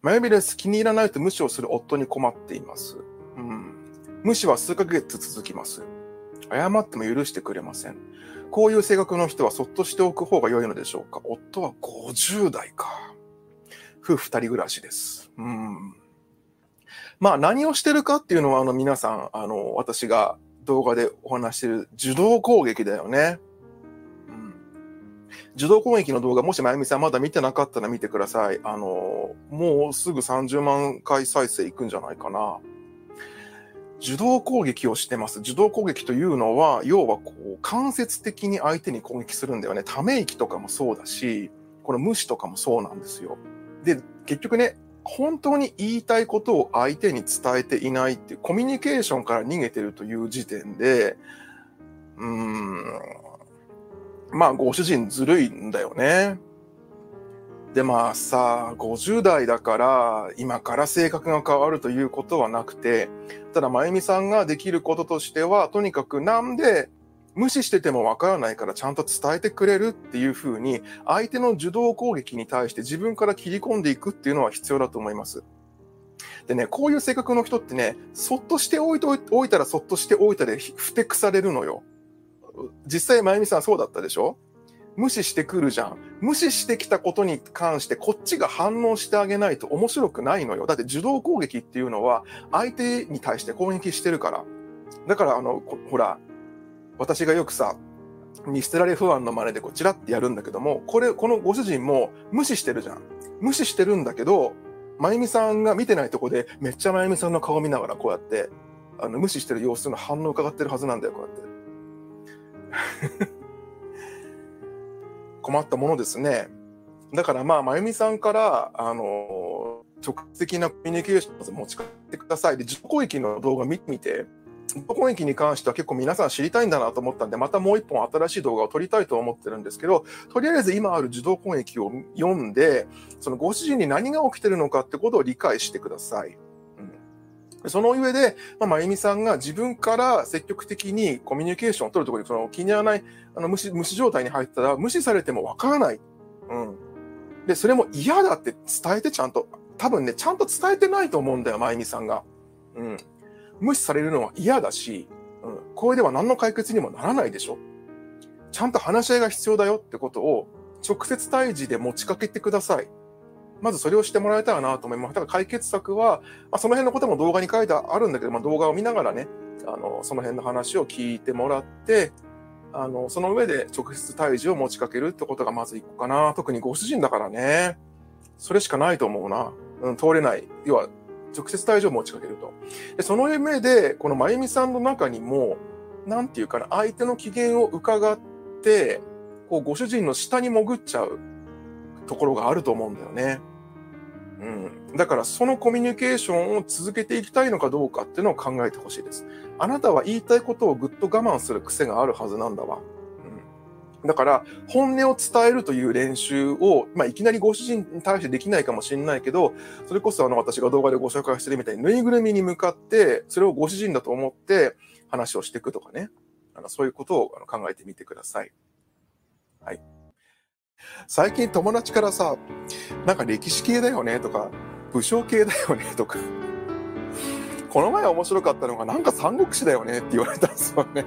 マユミです。気に入らないと無視をする夫に困っています。うん。無視は数ヶ月続きます。謝っても許してくれません。こういう性格の人はそっとしておく方が良いのでしょうか夫は50代か。夫婦二人暮らしです。うん。まあ何をしてるかっていうのはあの皆さん、あの、私が動画でお話してる受動攻撃だよね。受動攻撃の動画、もしまゆみさんまだ見てなかったら見てください。あの、もうすぐ30万回再生いくんじゃないかな。受動攻撃をしてます。受動攻撃というのは、要はこう、間接的に相手に攻撃するんだよね。ため息とかもそうだし、この無視とかもそうなんですよ。で、結局ね、本当に言いたいことを相手に伝えていないっていう、コミュニケーションから逃げてるという時点で、うーん、まあ、ご主人ずるいんだよね。で、まあさ、50代だから、今から性格が変わるということはなくて、ただ、まゆみさんができることとしては、とにかくなんで無視しててもわからないからちゃんと伝えてくれるっていうふうに、相手の受動攻撃に対して自分から切り込んでいくっていうのは必要だと思います。でね、こういう性格の人ってね、そっとしておいとおいたらそっとしておいたでふてくされるのよ。実際、まゆみさんそうだったでしょ？無視してくるじゃん。無視してきたことに関してこっちが反応してあげないと面白くないのよ。だって受動攻撃っていうのは相手に対して攻撃してるから。だからあの、ほら、私がよくさ、見捨てられ不安の真似でこうチラってやるんだけども、これ、このご主人も無視してるじゃん。無視してるんだけど、まゆみさんが見てないとこでめっちゃまゆみさんの顔見ながらこうやって、あの、無視してる様子の反応を伺ってるはずなんだよ、こうやって。困ったものですね。だからまあ、まゆみさんから、あの、直接的なコミュニケーションを持ち帰ってください。で、自己攻撃の動画見てみて、自己攻撃に関しては結構皆さん知りたいんだなと思ったんで、またもう一本新しい動画を撮りたいと思ってるんですけど、とりあえず今ある受動攻撃を読んで、そのご主人に何が起きてるのかってことを理解してください。その上で、まあ、まゆみさんが自分から積極的にコミュニケーションを取るところに、その気に入らない、あの無視、無視状態に入ったら、無視されてもわからない。うん。で、それも嫌だって伝えてちゃんと、多分ね、ちゃんと伝えてないと思うんだよ、まゆみさんが。うん。無視されるのは嫌だし、うん。これでは何の解決にもならないでしょ。ちゃんと話し合いが必要だよってことを、直接対峙で持ちかけてください。まずそれをしてもらえたらなと思います。だから解決策は、まあ、その辺のことも動画に書いてあるんだけど、まあ、動画を見ながらね、あの、その辺の話を聞いてもらって、あの、その上で直接対峙を持ちかけるってことがまず一個かな。特にご主人だからね。それしかないと思うな。うん、通れない。要は、直接対峙を持ちかけると。で、その上で、このまゆみさんの中にも、なんていうかな、相手の機嫌を伺って、こう、ご主人の下に潜っちゃうところがあると思うんだよね。うん。だから、そのコミュニケーションを続けていきたいのかどうかっていうのを考えてほしいです。あなたは言いたいことをぐっと我慢する癖があるはずなんだわ。うん。だから、本音を伝えるという練習を、まあ、いきなりご主人に対してできないかもしれないけど、それこそあの、私が動画でご紹介してるみたいに、ぬいぐるみに向かって、それをご主人だと思って話をしていくとかね。あのそういうことを考えてみてください。はい。最近友達からさ、なんか歴史系だよねとか、武将系だよねとか、この前面白かったのがなんか三国志だよねって言われたんですよね。